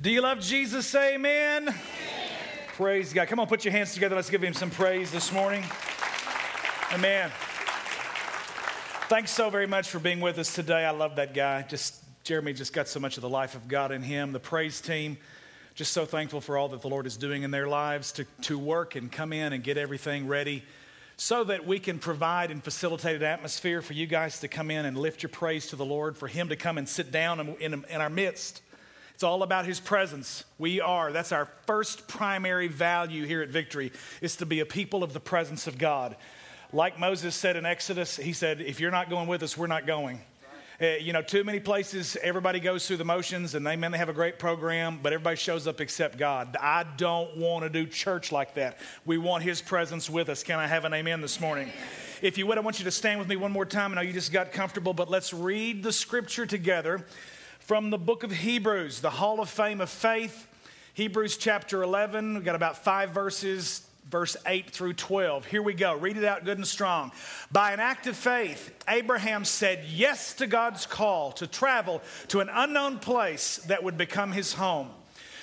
Do you love Jesus? Say amen. amen. Praise God. Come on, put your hands together. Let's give him some praise this morning. Amen. Thanks so very much for being with us today. I love that guy. Just Jeremy just got so much of the life of God in him. The praise team, just so thankful for all that the Lord is doing in their lives to, to work and come in and get everything ready so that we can provide and facilitate an atmosphere for you guys to come in and lift your praise to the Lord, for Him to come and sit down in, in, in our midst. It's all about His presence. We are. That's our first primary value here at Victory, is to be a people of the presence of God. Like Moses said in Exodus, he said, If you're not going with us, we're not going. Uh, you know, too many places, everybody goes through the motions and they, they have a great program, but everybody shows up except God. I don't want to do church like that. We want His presence with us. Can I have an amen this morning? If you would, I want you to stand with me one more time. I know you just got comfortable, but let's read the scripture together from the book of Hebrews, the Hall of Fame of Faith. Hebrews chapter 11. We've got about five verses verse 8 through 12. Here we go. Read it out good and strong. By an act of faith, Abraham said yes to God's call to travel to an unknown place that would become his home.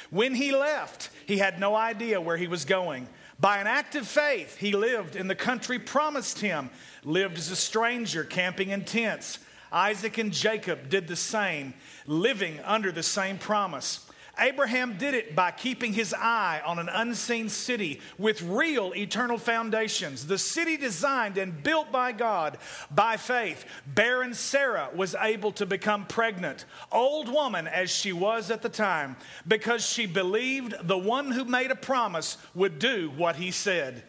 When he left, he had no idea where he was going. By an act of faith, he lived in the country promised him, lived as a stranger, camping in tents. Isaac and Jacob did the same, living under the same promise. Abraham did it by keeping his eye on an unseen city with real eternal foundations, the city designed and built by God by faith. Barren Sarah was able to become pregnant, old woman as she was at the time, because she believed the one who made a promise would do what he said.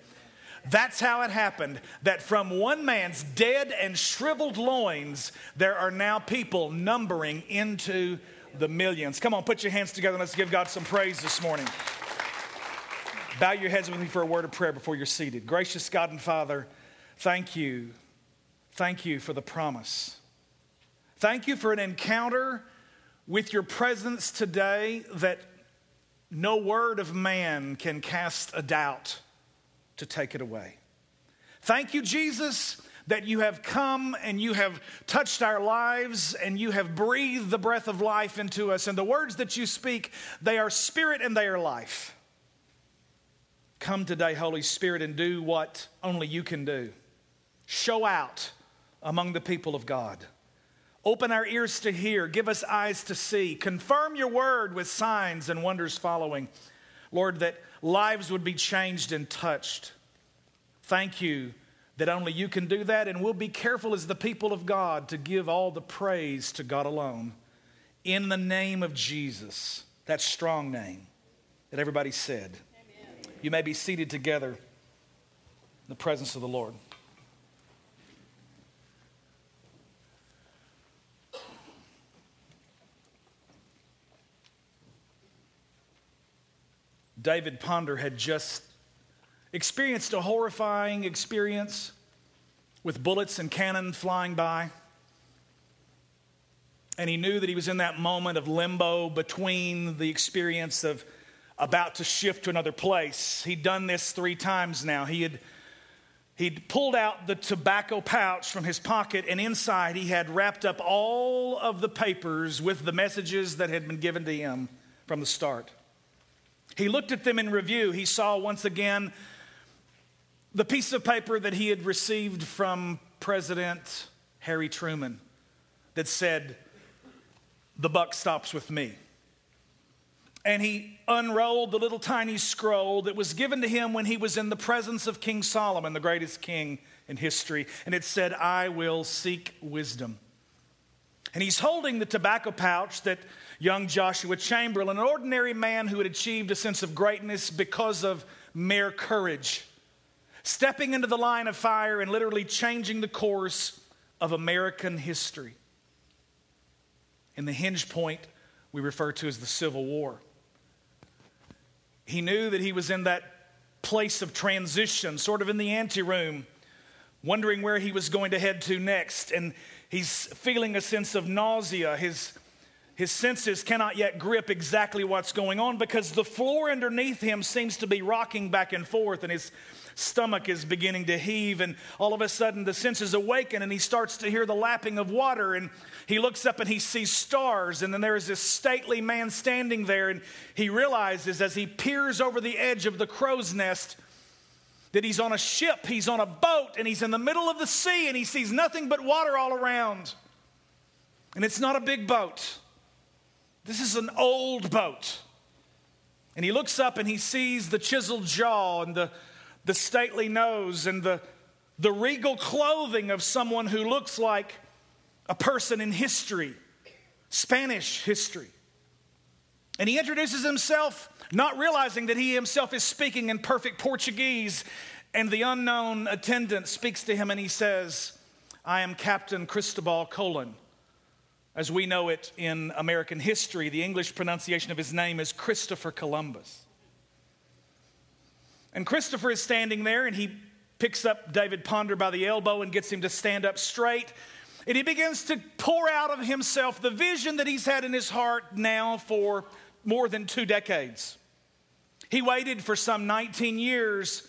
That's how it happened that from one man's dead and shriveled loins, there are now people numbering into the millions. Come on, put your hands together and let's give God some praise this morning. Bow your heads with me for a word of prayer before you're seated. Gracious God and Father, thank you. Thank you for the promise. Thank you for an encounter with your presence today that no word of man can cast a doubt to take it away. Thank you, Jesus, that you have come and you have touched our lives and you have breathed the breath of life into us. And the words that you speak, they are spirit and they are life. Come today, Holy Spirit, and do what only you can do. Show out among the people of God. Open our ears to hear, give us eyes to see. Confirm your word with signs and wonders following. Lord, that lives would be changed and touched. Thank you that only you can do that, and we'll be careful as the people of God to give all the praise to God alone. In the name of Jesus, that strong name that everybody said. Amen. You may be seated together in the presence of the Lord. David Ponder had just experienced a horrifying experience with bullets and cannon flying by. And he knew that he was in that moment of limbo between the experience of about to shift to another place. He'd done this three times now. He had he'd pulled out the tobacco pouch from his pocket, and inside he had wrapped up all of the papers with the messages that had been given to him from the start. He looked at them in review. He saw once again the piece of paper that he had received from President Harry Truman that said, The buck stops with me. And he unrolled the little tiny scroll that was given to him when he was in the presence of King Solomon, the greatest king in history. And it said, I will seek wisdom. And he's holding the tobacco pouch that young Joshua Chamberlain, an ordinary man who had achieved a sense of greatness because of mere courage, stepping into the line of fire and literally changing the course of American history. In the hinge point we refer to as the Civil War. He knew that he was in that place of transition, sort of in the anteroom, wondering where he was going to head to next. And he's feeling a sense of nausea. His, His senses cannot yet grip exactly what's going on because the floor underneath him seems to be rocking back and forth and his stomach is beginning to heave. And all of a sudden, the senses awaken and he starts to hear the lapping of water. And he looks up and he sees stars. And then there is this stately man standing there. And he realizes as he peers over the edge of the crow's nest that he's on a ship, he's on a boat, and he's in the middle of the sea and he sees nothing but water all around. And it's not a big boat. This is an old boat. And he looks up and he sees the chiseled jaw and the, the stately nose and the, the regal clothing of someone who looks like a person in history, Spanish history. And he introduces himself, not realizing that he himself is speaking in perfect Portuguese. And the unknown attendant speaks to him and he says, I am Captain Cristobal Colon. As we know it in American history, the English pronunciation of his name is Christopher Columbus. And Christopher is standing there and he picks up David Ponder by the elbow and gets him to stand up straight. And he begins to pour out of himself the vision that he's had in his heart now for more than two decades. He waited for some 19 years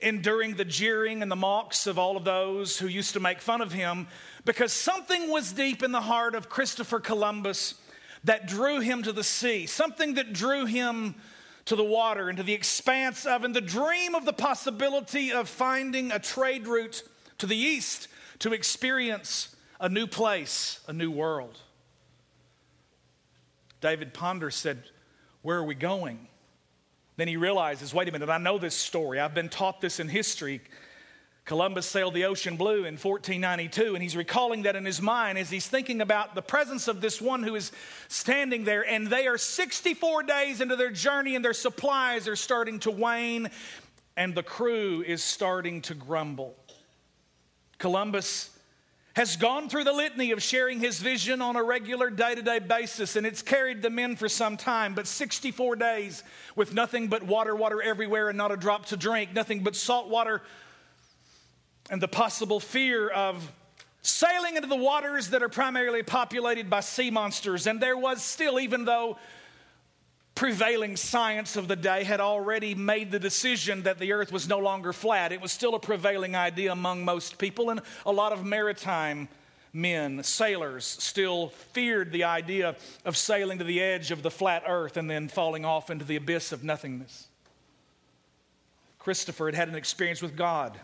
enduring the jeering and the mocks of all of those who used to make fun of him because something was deep in the heart of Christopher Columbus that drew him to the sea, something that drew him to the water and to the expanse of, and the dream of the possibility of finding a trade route to the east to experience a new place, a new world. David Ponder said, Where are we going? Then he realizes, wait a minute, I know this story. I've been taught this in history. Columbus sailed the ocean blue in 1492, and he's recalling that in his mind as he's thinking about the presence of this one who is standing there. And they are 64 days into their journey, and their supplies are starting to wane, and the crew is starting to grumble. Columbus has gone through the litany of sharing his vision on a regular day to day basis, and it's carried the men for some time. But 64 days with nothing but water, water everywhere, and not a drop to drink, nothing but salt water, and the possible fear of sailing into the waters that are primarily populated by sea monsters. And there was still, even though prevailing science of the day had already made the decision that the earth was no longer flat. It was still a prevailing idea among most people, and a lot of maritime men, sailors, still feared the idea of sailing to the edge of the flat earth and then falling off into the abyss of nothingness. Christopher had had an experience with God.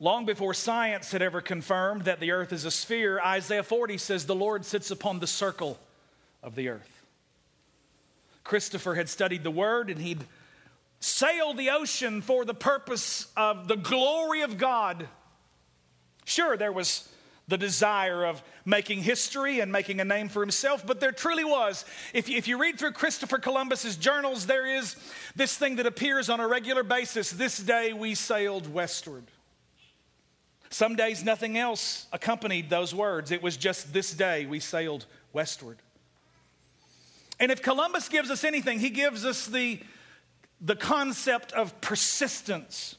Long before science had ever confirmed that the earth is a sphere, Isaiah 40 says the Lord sits upon the circle of the earth. Christopher had studied the Word and he'd sailed the ocean for the purpose of the glory of God. Sure, there was the desire of making history and making a name for himself, but there truly was. If you, if you read through Christopher Columbus's journals, there is this thing that appears on a regular basis. This day we sailed westward. Some days nothing else accompanied those words. It was just this day we sailed westward. And if Columbus gives us anything, he gives us the, the concept of persistence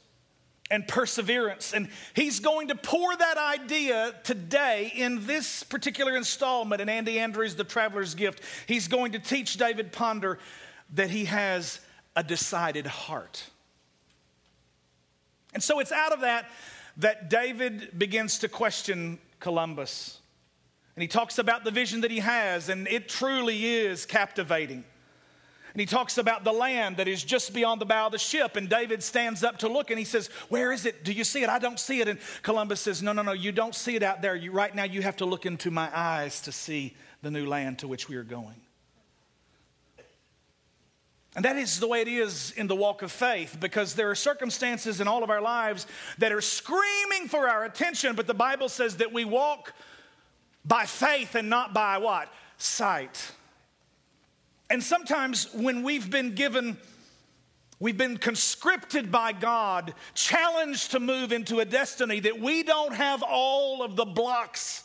and perseverance. And he's going to pour that idea today in this particular installment in Andy Andrews' The Traveler's Gift. He's going to teach David Ponder that he has a decided heart. And so it's out of that that David begins to question Columbus. And he talks about the vision that he has, and it truly is captivating. And he talks about the land that is just beyond the bow of the ship. And David stands up to look and he says, Where is it? Do you see it? I don't see it. And Columbus says, No, no, no, you don't see it out there. You, right now, you have to look into my eyes to see the new land to which we are going. And that is the way it is in the walk of faith because there are circumstances in all of our lives that are screaming for our attention, but the Bible says that we walk by faith and not by what? Sight. And sometimes when we've been given, we've been conscripted by God, challenged to move into a destiny that we don't have all of the blocks.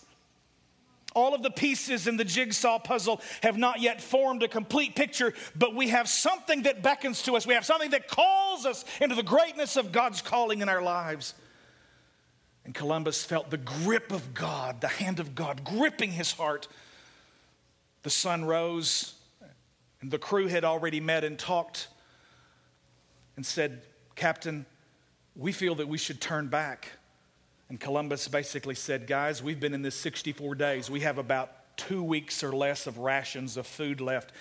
All of the pieces in the jigsaw puzzle have not yet formed a complete picture, but we have something that beckons to us. We have something that calls us into the greatness of God's calling in our lives. And Columbus felt the grip of God, the hand of God gripping his heart. The sun rose, and the crew had already met and talked and said, Captain, we feel that we should turn back. And Columbus basically said, Guys, we've been in this 64 days. We have about two weeks or less of rations of food left.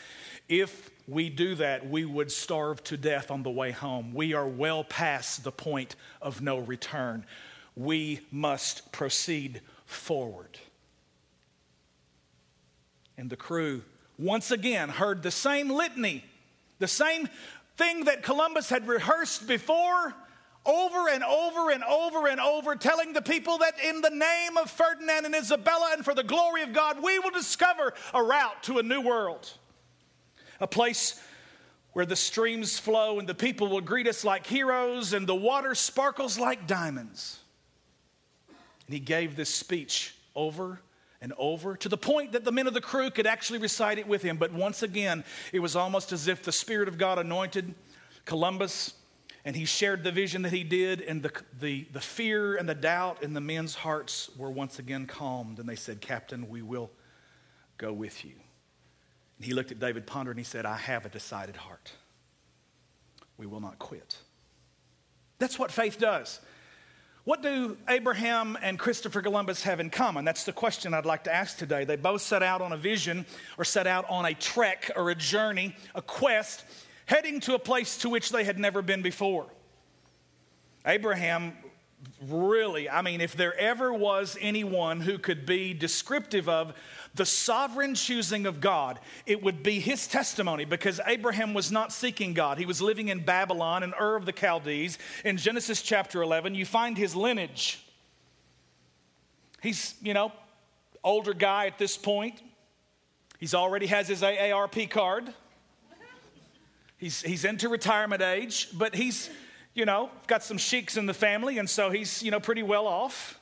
If we do that, we would starve to death on the way home. We are well past the point of no return. We must proceed forward. And the crew once again heard the same litany, the same thing that Columbus had rehearsed before over and over and over and over, telling the people that in the name of Ferdinand and Isabella and for the glory of God, we will discover a route to a new world. A place where the streams flow and the people will greet us like heroes and the water sparkles like diamonds. And he gave this speech over and over to the point that the men of the crew could actually recite it with him. But once again, it was almost as if the Spirit of God anointed Columbus and he shared the vision that he did, and the, the, the fear and the doubt in the men's hearts were once again calmed. And they said, Captain, we will go with you. And he looked at David Ponder and he said, I have a decided heart. We will not quit. That's what faith does. What do Abraham and Christopher Columbus have in common? That's the question I'd like to ask today. They both set out on a vision or set out on a trek or a journey, a quest heading to a place to which they had never been before. Abraham really, I mean, if there ever was anyone who could be descriptive of the sovereign choosing of God, it would be his testimony because Abraham was not seeking God. He was living in Babylon in Ur of the Chaldees. In Genesis chapter 11, you find his lineage. He's, you know, older guy at this point. He's already has his AARP card. He's, he's into retirement age, but he's, you know, got some sheiks in the family, and so he's, you know, pretty well off.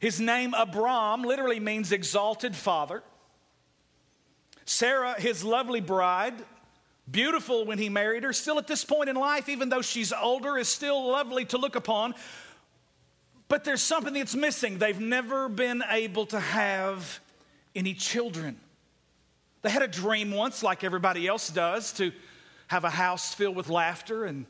His name, Abram, literally means exalted father. Sarah, his lovely bride, beautiful when he married her, still at this point in life, even though she's older, is still lovely to look upon. But there's something that's missing. They've never been able to have any children. They had a dream once, like everybody else does, to have a house filled with laughter and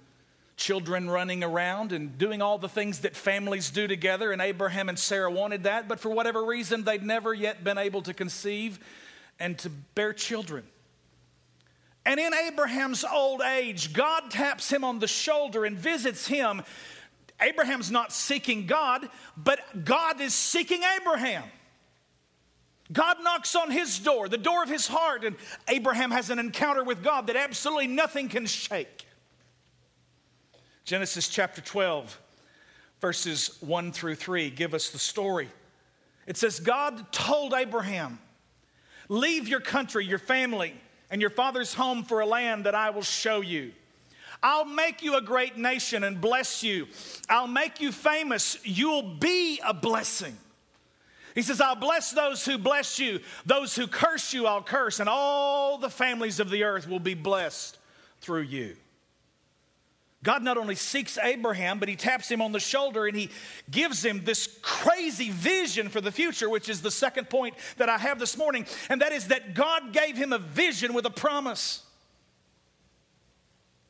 children running around and doing all the things that families do together. And Abraham and Sarah wanted that, but for whatever reason, they'd never yet been able to conceive and to bear children. And in Abraham's old age, God taps him on the shoulder and visits him. Abraham's not seeking God, but God is seeking Abraham. God knocks on his door, the door of his heart, and Abraham has an encounter with God that absolutely nothing can shake. Genesis chapter 12, verses 1 through 3 give us the story. It says, God told Abraham, Leave your country, your family, and your father's home for a land that I will show you. I'll make you a great nation and bless you. I'll make you famous. You'll be a blessing. He says, I'll bless those who bless you. Those who curse you, I'll curse. And all the families of the earth will be blessed through you. God not only seeks Abraham, but he taps him on the shoulder and he gives him this crazy vision for the future, which is the second point that I have this morning. And that is that God gave him a vision with a promise.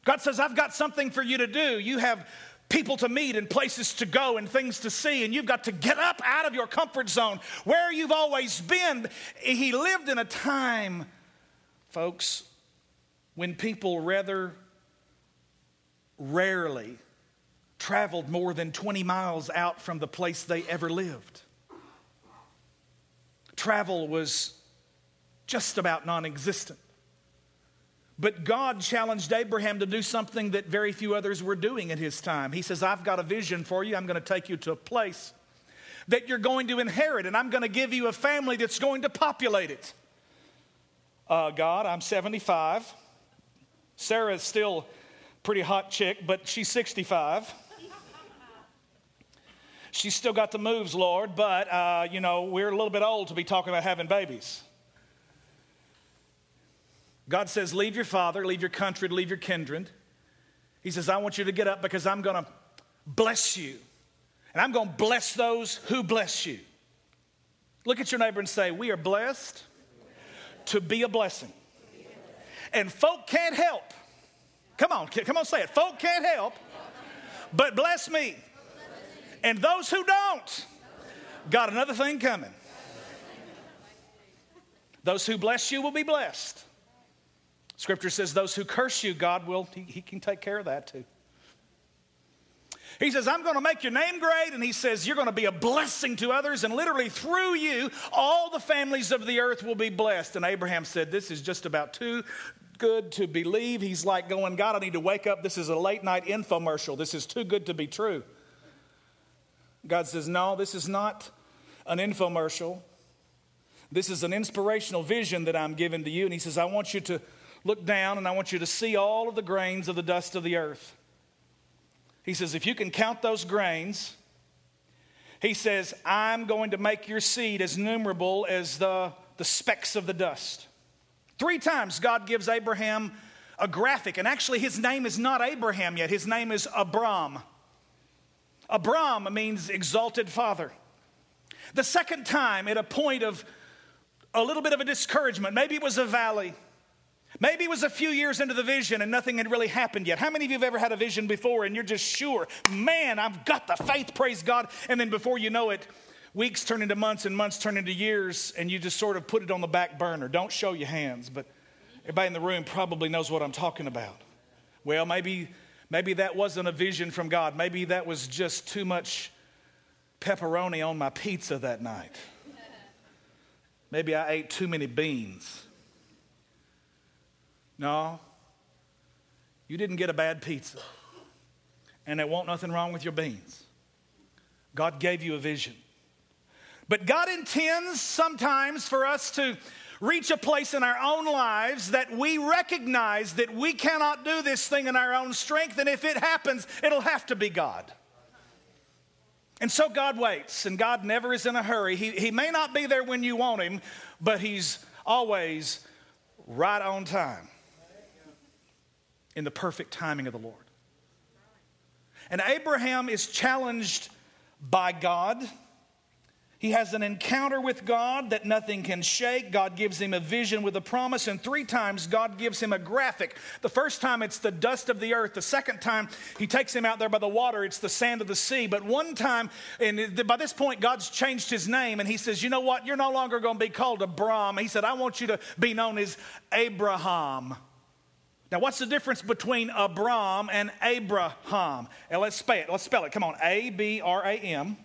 God says, I've got something for you to do. You have people to meet and places to go and things to see, and you've got to get up out of your comfort zone where you've always been. He lived in a time, folks, when people rather rarely traveled more than 20 miles out from the place they ever lived. Travel was just about non existent. But God challenged Abraham to do something that very few others were doing at his time. He says, I've got a vision for you. I'm going to take you to a place that you're going to inherit, and I'm going to give you a family that's going to populate it. Uh, God, I'm 75. Sarah's still pretty hot chick, but she's 65. She's still got the moves, Lord, but, uh, you know, we're a little bit old to be talking about having babies. God says, Leave your father, leave your country, leave your kindred. He says, I want you to get up because I'm going to bless you. And I'm going to bless those who bless you. Look at your neighbor and say, We are blessed to be a blessing. And folk can't help. Come on, come on, say it. Folk can't help but bless me. And those who don't got another thing coming. Those who bless you will be blessed. Scripture says, Those who curse you, God will, He, he can take care of that too. He says, I'm going to make your name great. And he says, You're going to be a blessing to others. And literally through you, all the families of the earth will be blessed. And Abraham said, This is just about too good to believe. He's like going, God, I need to wake up. This is a late night infomercial. This is too good to be true. God says, No, this is not an infomercial. This is an inspirational vision that I'm giving to you. And he says, I want you to look down and I want you to see all of the grains of the dust of the earth. He says, if you can count those grains, he says, I'm going to make your seed as numerable as the, the specks of the dust. Three times God gives Abraham a graphic, and actually his name is not Abraham yet, his name is Abram. Abram means exalted father. The second time, at a point of a little bit of a discouragement, maybe it was a valley. Maybe it was a few years into the vision and nothing had really happened yet. How many of you have ever had a vision before and you're just sure, man, I've got the faith, praise God. And then before you know it, weeks turn into months and months turn into years and you just sort of put it on the back burner. Don't show your hands, but everybody in the room probably knows what I'm talking about. Well, maybe, maybe that wasn't a vision from God. Maybe that was just too much pepperoni on my pizza that night. Maybe I ate too many beans. No, you didn't get a bad pizza. And there won't nothing wrong with your beans. God gave you a vision. But God intends sometimes for us to reach a place in our own lives that we recognize that we cannot do this thing in our own strength, and if it happens, it'll have to be God. And so God waits, and God never is in a hurry. He, he may not be there when you want Him, but He's always right on time in the perfect timing of the Lord. And Abraham is challenged by God. He has an encounter with God that nothing can shake. God gives him a vision with a promise, and three times God gives him a graphic. The first time it's the dust of the earth. The second time he takes him out there by the water, it's the sand of the sea. But one time, and by this point, God's changed his name, and he says, You know what? You're no longer going to be called Abram. He said, I want you to be known as Abraham. Now, what's the difference between Abram and Abraham? Now, let's spell it. Let's spell it. Come on. A B R A M.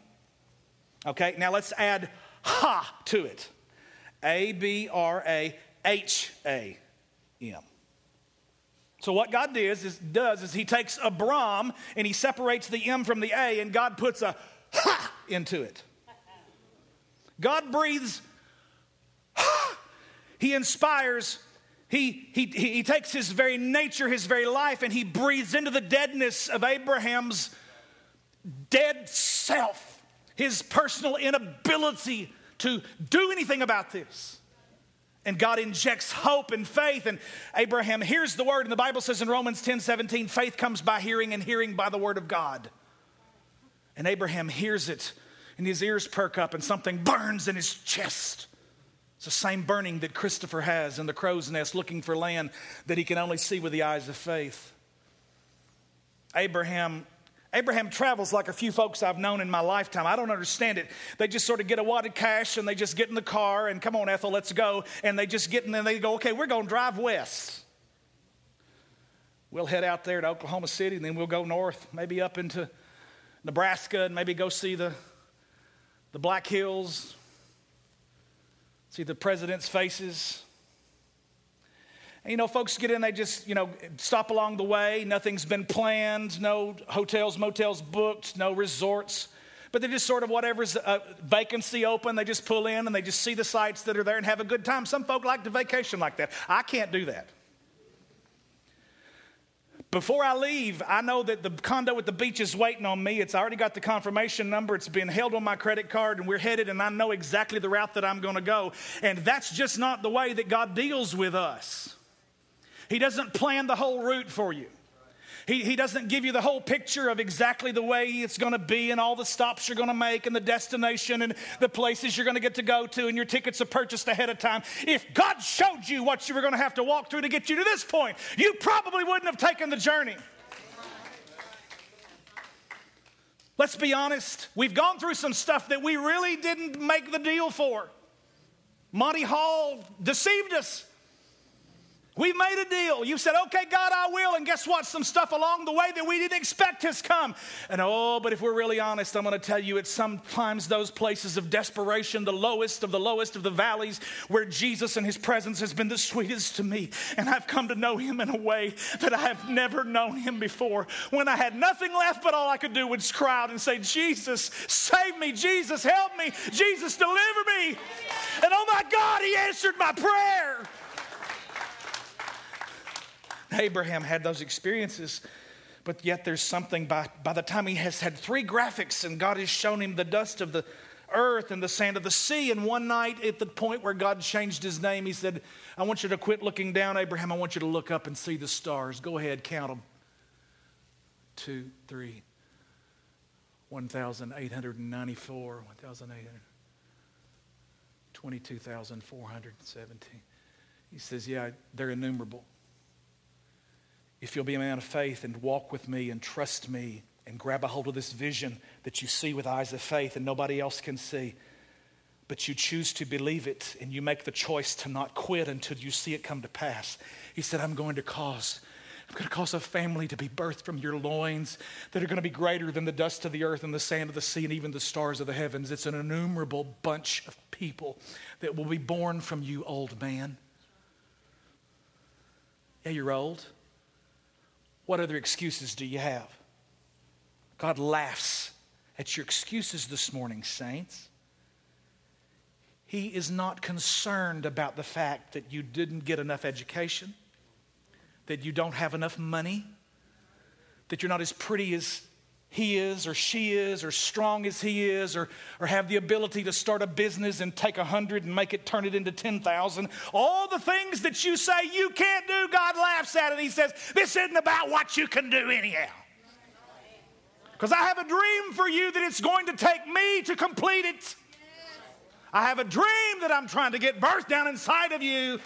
Okay, now let's add ha to it. A B R A H A M. So, what God does is, does is He takes Abram and He separates the M from the A, and God puts a ha into it. God breathes, He inspires he, he, he takes his very nature, his very life, and he breathes into the deadness of Abraham's dead self, his personal inability to do anything about this. And God injects hope and faith. And Abraham hears the word, and the Bible says in Romans 10 17, faith comes by hearing, and hearing by the word of God. And Abraham hears it, and his ears perk up, and something burns in his chest. It's the same burning that Christopher has in the crow's nest looking for land that he can only see with the eyes of faith. Abraham Abraham travels like a few folks I've known in my lifetime. I don't understand it. They just sort of get a wad of cash and they just get in the car and come on, Ethel, let's go. And they just get in and they go, okay, we're going to drive west. We'll head out there to Oklahoma City and then we'll go north, maybe up into Nebraska and maybe go see the, the Black Hills, see the president's faces. You know, folks get in, they just, you know, stop along the way. Nothing's been planned, no hotels, motels booked, no resorts. But they just sort of whatever's a uh, vacancy open, they just pull in and they just see the sights that are there and have a good time. Some folk like to vacation like that. I can't do that. Before I leave, I know that the condo at the beach is waiting on me. It's already got the confirmation number. It's been held on my credit card, and we're headed, and I know exactly the route that I'm going to go. And that's just not the way that God deals with us. He doesn't plan the whole route for you. He, he doesn't give you the whole picture of exactly the way it's going to be and all the stops you're going to make and the destination and the places you're going to get to go to and your tickets are purchased ahead of time. If God showed you what you were going to have to walk through to get you to this point, you probably wouldn't have taken the journey. Let's be honest, we've gone through some stuff that we really didn't make the deal for. Monty Hall deceived us. We've made a deal. You said, okay, God, I will. And guess what? Some stuff along the way that we didn't expect has come. And oh, but if we're really honest, I'm going to tell you it's sometimes those places of desperation, the lowest of the lowest of the valleys, where Jesus and his presence has been the sweetest to me. And I've come to know him in a way that I have never known him before. When I had nothing left, but all I could do was cry out and say, Jesus, save me. Jesus, help me. Jesus, deliver me. And oh my God, he answered my prayer. Abraham had those experiences, but yet there's something by, by the time he has had three graphics and God has shown him the dust of the earth and the sand of the sea. And one night, at the point where God changed his name, he said, I want you to quit looking down, Abraham. I want you to look up and see the stars. Go ahead, count them. Two, three, 1,894, 1,800, 22,417. He says, Yeah, they're innumerable if you'll be a man of faith and walk with me and trust me and grab a hold of this vision that you see with eyes of faith and nobody else can see, but you choose to believe it and you make the choice to not quit until you see it come to pass. He said, I'm going to cause. I'm going to cause a family to be birthed from your loins that are going to be greater than the dust of the earth and the sand of the sea and even the stars of the heavens. It's an innumerable bunch of people that will be born from you, old man. Yeah, you're old. What other excuses do you have? God laughs at your excuses this morning, saints. He is not concerned about the fact that you didn't get enough education, that you don't have enough money, that you're not as pretty as he is or she is or strong as he is or, or have the ability to start a business and take a hundred and make it turn it into 10,000. All the things that you say you can't do, God laughs at it. He says, This isn't about what you can do anyhow. Because I have a dream for you that it's going to take me to complete it. I have a dream that I'm trying to get birthed down inside of you.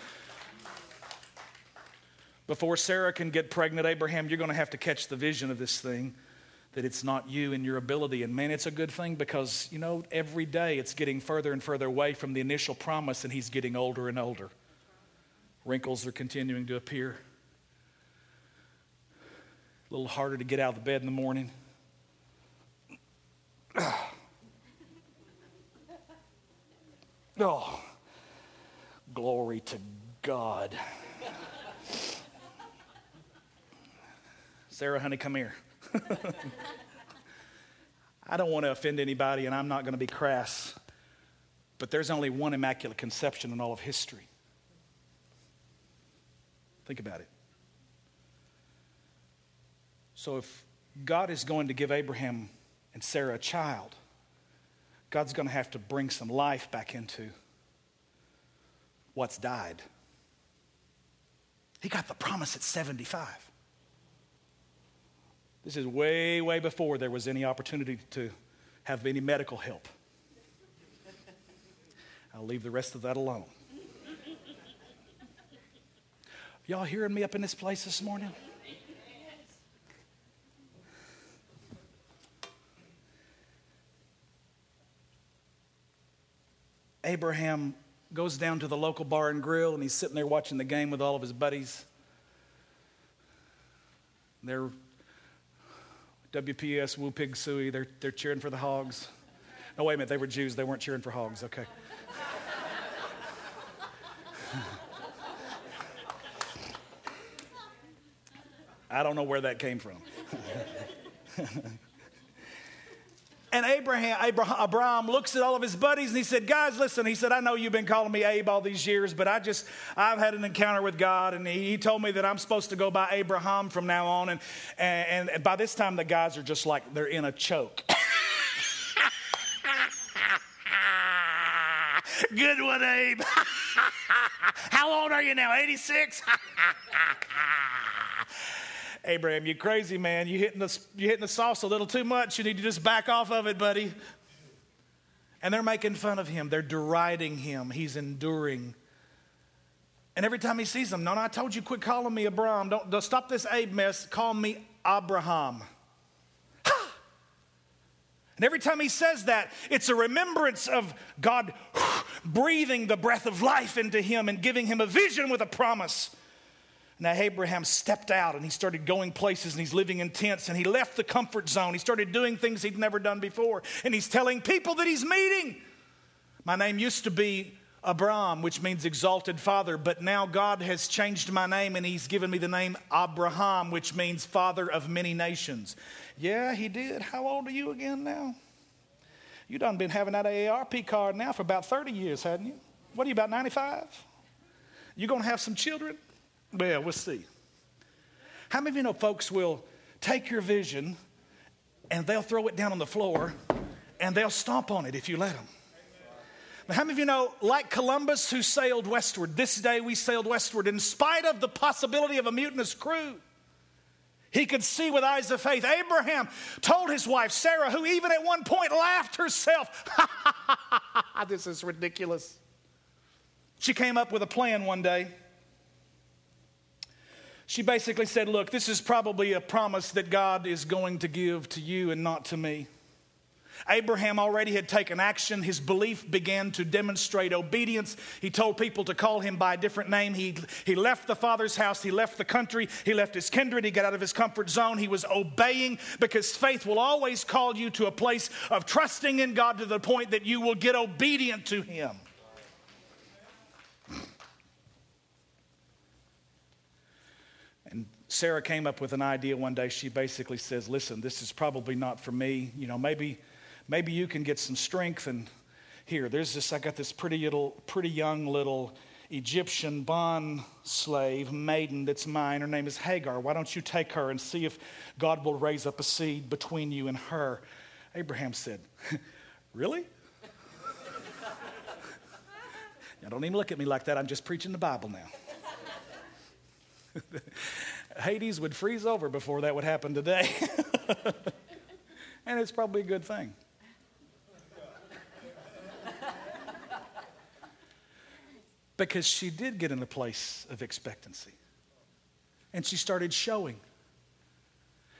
Before Sarah can get pregnant, Abraham, you're going to have to catch the vision of this thing that it's not you and your ability. And man, it's a good thing because, you know, every day it's getting further and further away from the initial promise, and he's getting older and older. Wrinkles are continuing to appear. A little harder to get out of the bed in the morning. Oh, glory to God. Sarah, honey, come here. I don't want to offend anybody, and I'm not going to be crass, but there's only one Immaculate Conception in all of history. Think about it. So, if God is going to give Abraham and Sarah a child, God's going to have to bring some life back into what's died. He got the promise at 75. This is way, way before there was any opportunity to have any medical help. I'll leave the rest of that alone. Y'all hearing me up in this place this morning? Abraham goes down to the local bar and grill and he's sitting there watching the game with all of his buddies. They're WPS, Woo Pig Sooie, they're, they're cheering for the hogs. No, wait a minute, they were Jews, they weren't cheering for hogs, okay. I don't know where that came from. And Abraham, Abraham, Abraham looks at all of his buddies and he said, Guys, listen, he said, I know you've been calling me Abe all these years, but I just, I've had an encounter with God and he, he told me that I'm supposed to go by Abraham from now on. And, and, and by this time, the guys are just like, they're in a choke. Good one, Abe. How old are you now? 86? Abraham, you crazy man. You hitting the you hitting the sauce a little too much. You need to just back off of it, buddy. And they're making fun of him. They're deriding him. He's enduring. And every time he sees them, no, no, I told you, quit calling me Abraham. Don't, don't stop this Abe mess. Call me Abraham. Ha! And every time he says that, it's a remembrance of God breathing the breath of life into him and giving him a vision with a promise. Now, Abraham stepped out and he started going places and he's living in tents and he left the comfort zone. He started doing things he'd never done before. And he's telling people that he's meeting. My name used to be Abram, which means exalted father, but now God has changed my name and he's given me the name Abraham, which means father of many nations. Yeah, he did. How old are you again now? You done been having that AARP card now for about 30 years, hadn't you? What are you, about 95? You gonna have some children? Well, we'll see. How many of you know folks will take your vision and they'll throw it down on the floor and they'll stomp on it if you let them? But how many of you know, like Columbus who sailed westward, this day we sailed westward in spite of the possibility of a mutinous crew? He could see with eyes of faith. Abraham told his wife, Sarah, who even at one point laughed herself, This is ridiculous. She came up with a plan one day. She basically said, Look, this is probably a promise that God is going to give to you and not to me. Abraham already had taken action. His belief began to demonstrate obedience. He told people to call him by a different name. He, he left the father's house. He left the country. He left his kindred. He got out of his comfort zone. He was obeying because faith will always call you to a place of trusting in God to the point that you will get obedient to him. And Sarah came up with an idea one day. She basically says, Listen, this is probably not for me. You know, maybe maybe you can get some strength and here there's this i got this pretty little pretty young little egyptian bond slave maiden that's mine. Her name is hagar. Why don't you take her and see if god will raise up a seed between you and her? Abraham said really? Now don't even look at me like that. I'm just preaching the bible now hades would freeze over before that would happen today and it's probably a good thing because she did get in a place of expectancy. And she started showing.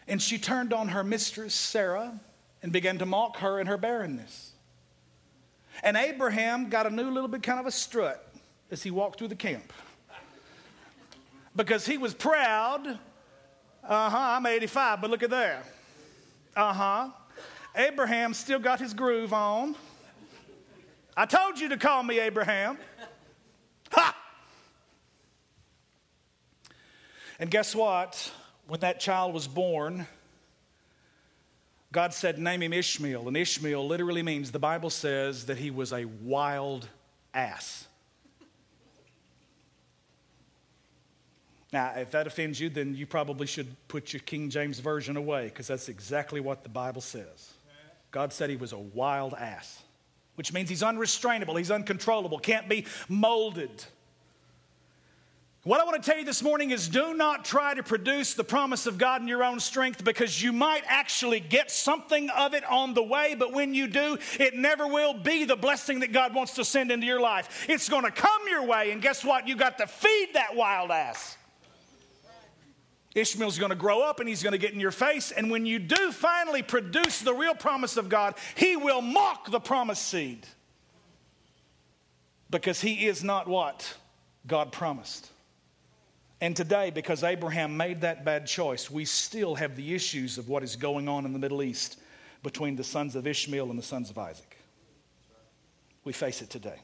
And she turned on her mistress, Sarah, and began to mock her in her barrenness. And Abraham got a new little bit kind of a strut as he walked through the camp. Because he was proud. Uh huh, I'm 85, but look at there. Uh huh. Abraham still got his groove on. I told you to call me Abraham. Ha! And guess what? When that child was born, God said, Name him Ishmael. And Ishmael literally means, the Bible says, that he was a wild ass. Now, if that offends you, then you probably should put your King James Version away because that's exactly what the Bible says. God said he was a wild ass which means he's unrestrainable, he's uncontrollable, can't be molded. What I want to tell you this morning is do not try to produce the promise of God in your own strength because you might actually get something of it on the way, but when you do, it never will be the blessing that God wants to send into your life. It's going to come your way, and guess what? You got to feed that wild ass. Ishmael's going to grow up and he's going to get in your face. And when you do finally produce the real promise of God, he will mock the promised seed. Because he is not what God promised. And today, because Abraham made that bad choice, we still have the issues of what is going on in the Middle East between the sons of Ishmael and the sons of Isaac. We face it today.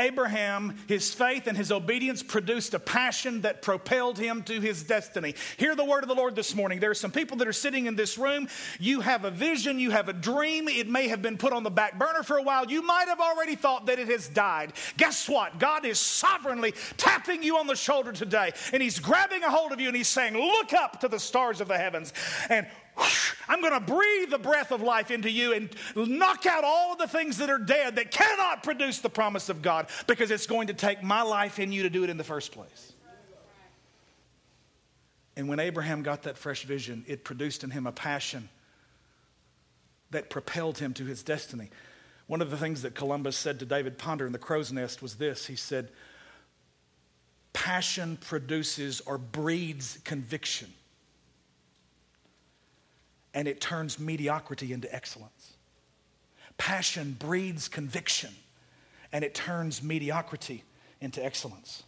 Abraham, his faith and his obedience produced a passion that propelled him to his destiny. Hear the word of the Lord this morning. There are some people that are sitting in this room. You have a vision, you have a dream. It may have been put on the back burner for a while. You might have already thought that it has died. Guess what? God is sovereignly tapping you on the shoulder today, and He's grabbing a hold of you and He's saying, Look up to the stars of the heavens and I'm going to breathe the breath of life into you and knock out all of the things that are dead that cannot produce the promise of God because it's going to take my life in you to do it in the first place. And when Abraham got that fresh vision, it produced in him a passion that propelled him to his destiny. One of the things that Columbus said to David Ponder in the crow's nest was this he said, Passion produces or breeds conviction, and it turns mediocrity into excellence. Passion breeds conviction, and it turns mediocrity into excellence.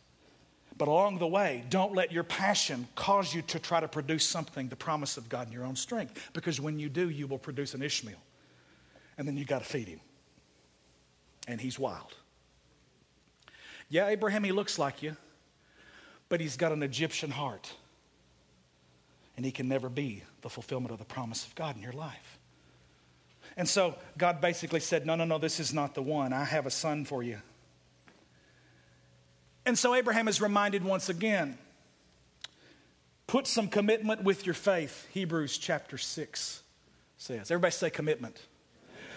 But along the way, don't let your passion cause you to try to produce something, the promise of God in your own strength. Because when you do, you will produce an Ishmael. And then you got to feed him. And he's wild. Yeah, Abraham, he looks like you, but he's got an Egyptian heart. And he can never be the fulfillment of the promise of God in your life. And so God basically said, No, no, no, this is not the one. I have a son for you. And so Abraham is reminded once again put some commitment with your faith, Hebrews chapter 6 says. Everybody say commitment.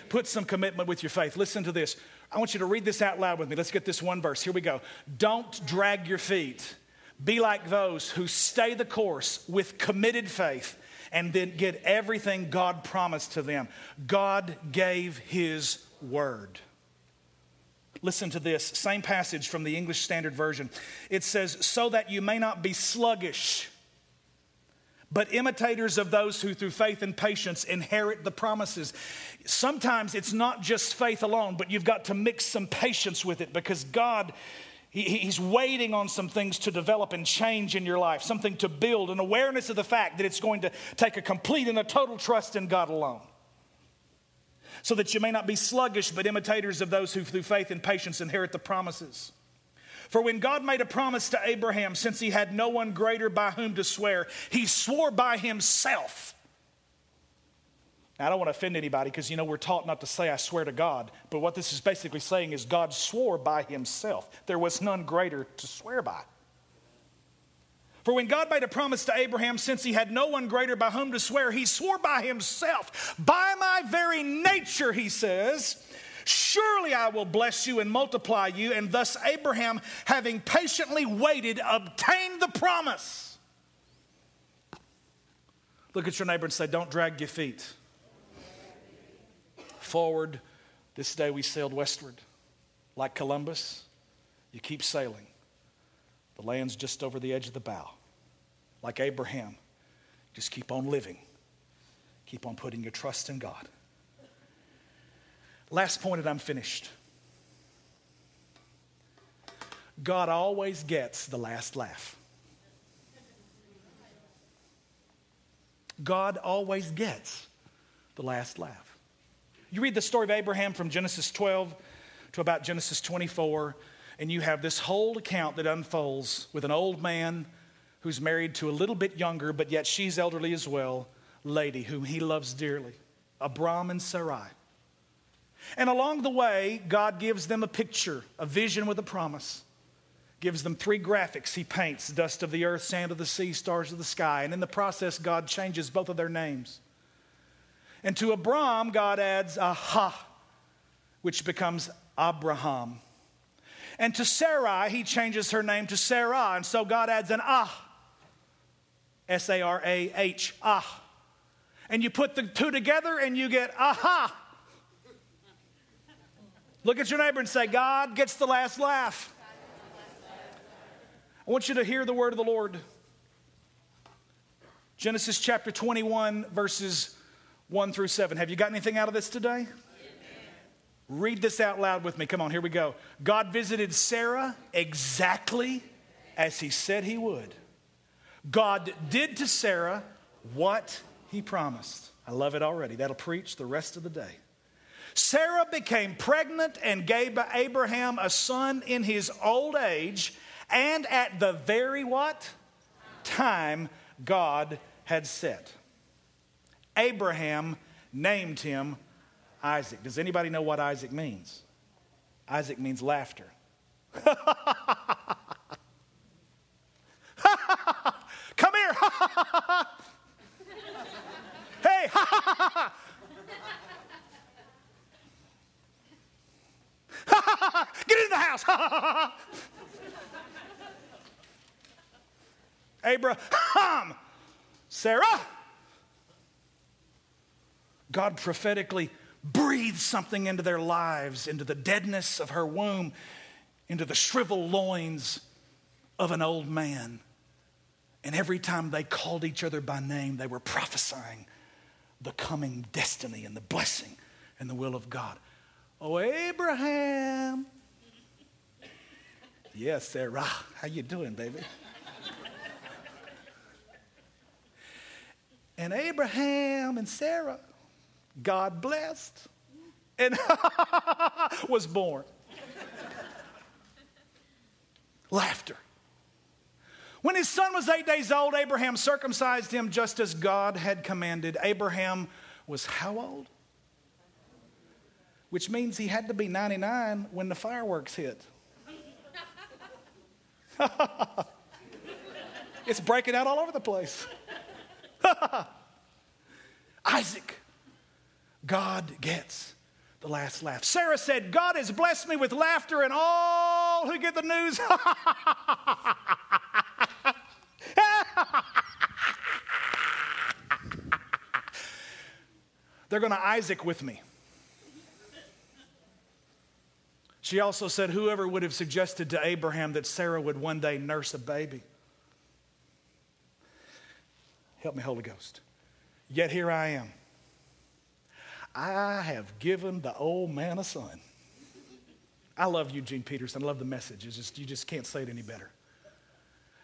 Put some commitment with your faith. Listen to this. I want you to read this out loud with me. Let's get this one verse. Here we go. Don't drag your feet. Be like those who stay the course with committed faith and then get everything God promised to them. God gave His word. Listen to this same passage from the English Standard Version. It says, So that you may not be sluggish, but imitators of those who through faith and patience inherit the promises. Sometimes it's not just faith alone, but you've got to mix some patience with it because God. He's waiting on some things to develop and change in your life, something to build, an awareness of the fact that it's going to take a complete and a total trust in God alone so that you may not be sluggish, but imitators of those who through faith and patience inherit the promises. For when God made a promise to Abraham, since he had no one greater by whom to swear, he swore by himself. Now, I don't want to offend anybody because, you know, we're taught not to say, I swear to God. But what this is basically saying is God swore by himself. There was none greater to swear by. For when God made a promise to Abraham, since he had no one greater by whom to swear, he swore by himself. By my very nature, he says, Surely I will bless you and multiply you. And thus Abraham, having patiently waited, obtained the promise. Look at your neighbor and say, Don't drag your feet. Forward, this day we sailed westward. Like Columbus, you keep sailing. The land's just over the edge of the bow. Like Abraham, just keep on living. Keep on putting your trust in God. Last point, and I'm finished. God always gets the last laugh. God always gets the last laugh. You read the story of Abraham from Genesis 12 to about Genesis 24, and you have this whole account that unfolds with an old man who's married to a little bit younger, but yet she's elderly as well, lady whom he loves dearly, Abram and Sarai. And along the way, God gives them a picture, a vision with a promise. Gives them three graphics he paints dust of the earth, sand of the sea, stars of the sky. And in the process, God changes both of their names. And to Abram, God adds a ha, which becomes Abraham. And to Sarai, he changes her name to Sarah. And so God adds an ah, S A R A H, ah. And you put the two together and you get aha. Look at your neighbor and say, God gets the last laugh. I want you to hear the word of the Lord. Genesis chapter 21, verses 1 through 7. Have you got anything out of this today? Read this out loud with me. Come on, here we go. God visited Sarah exactly as he said he would. God did to Sarah what he promised. I love it already. That'll preach the rest of the day. Sarah became pregnant and gave Abraham a son in his old age and at the very what? Time God had set. Abraham named him Isaac. Does anybody know what Isaac means? Isaac means laughter. Come here. hey. Get in the house. Abraham, Sarah. God prophetically breathed something into their lives, into the deadness of her womb, into the shriveled loins of an old man. And every time they called each other by name, they were prophesying the coming destiny and the blessing and the will of God. Oh, Abraham. Yes, Sarah. How you doing, baby? and Abraham and Sarah, God blessed, and was born. Laughter. When his son was eight days old, Abraham circumcised him just as God had commanded. Abraham was how old? Which means he had to be 99 when the fireworks hit. it's breaking out all over the place. Isaac, God gets the last laugh. Sarah said, God has blessed me with laughter, and all who get the news. They're going to Isaac with me. She also said, Whoever would have suggested to Abraham that Sarah would one day nurse a baby. Help me, Holy Ghost. Yet here I am. I have given the old man a son. I love Eugene Peterson. I love the message. It's just, you just can't say it any better.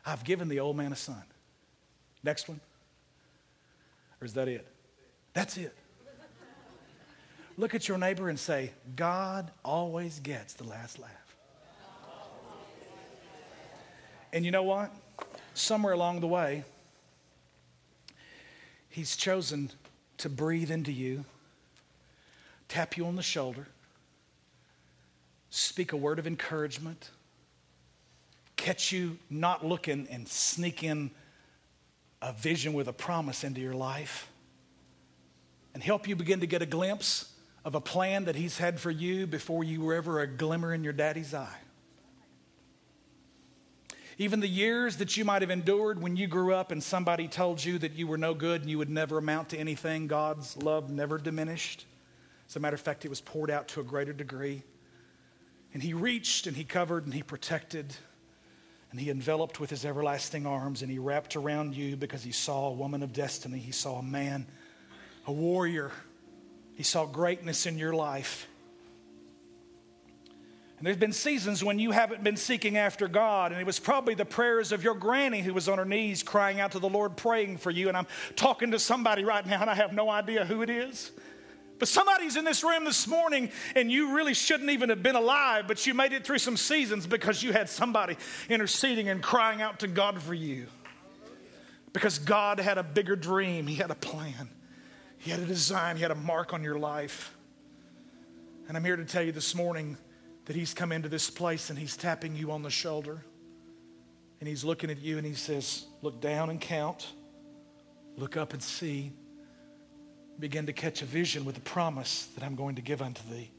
I've given the old man a son. Next one? Or is that it? That's it. Look at your neighbor and say, God always gets the last laugh. And you know what? Somewhere along the way, He's chosen to breathe into you, tap you on the shoulder, speak a word of encouragement, catch you not looking and sneak in a vision with a promise into your life and help you begin to get a glimpse of a plan that He's had for you before you were ever a glimmer in your daddy's eye. Even the years that you might have endured when you grew up and somebody told you that you were no good and you would never amount to anything, God's love never diminished. As a matter of fact, it was poured out to a greater degree. And He reached and He covered and He protected and he enveloped with his everlasting arms and he wrapped around you because he saw a woman of destiny. He saw a man, a warrior. He saw greatness in your life. And there's been seasons when you haven't been seeking after God, and it was probably the prayers of your granny who was on her knees crying out to the Lord, praying for you. And I'm talking to somebody right now, and I have no idea who it is. But somebody's in this room this morning and you really shouldn't even have been alive, but you made it through some seasons because you had somebody interceding and crying out to God for you. Because God had a bigger dream, He had a plan, He had a design, He had a mark on your life. And I'm here to tell you this morning that He's come into this place and He's tapping you on the shoulder. And He's looking at you and He says, Look down and count, look up and see begin to catch a vision with the promise that I'm going to give unto thee,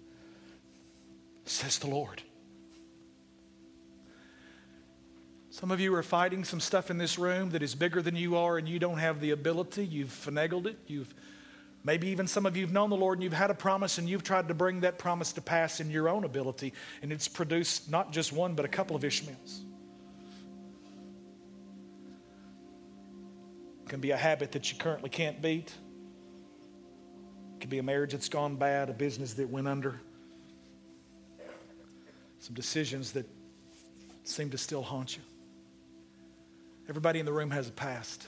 says the Lord. Some of you are fighting some stuff in this room that is bigger than you are, and you don't have the ability. You've finagled it. You've maybe even some of you have known the Lord and you've had a promise and you've tried to bring that promise to pass in your own ability, and it's produced not just one, but a couple of Ishmaels. It can be a habit that you currently can't beat could be a marriage that's gone bad, a business that went under, some decisions that seem to still haunt you. Everybody in the room has a past.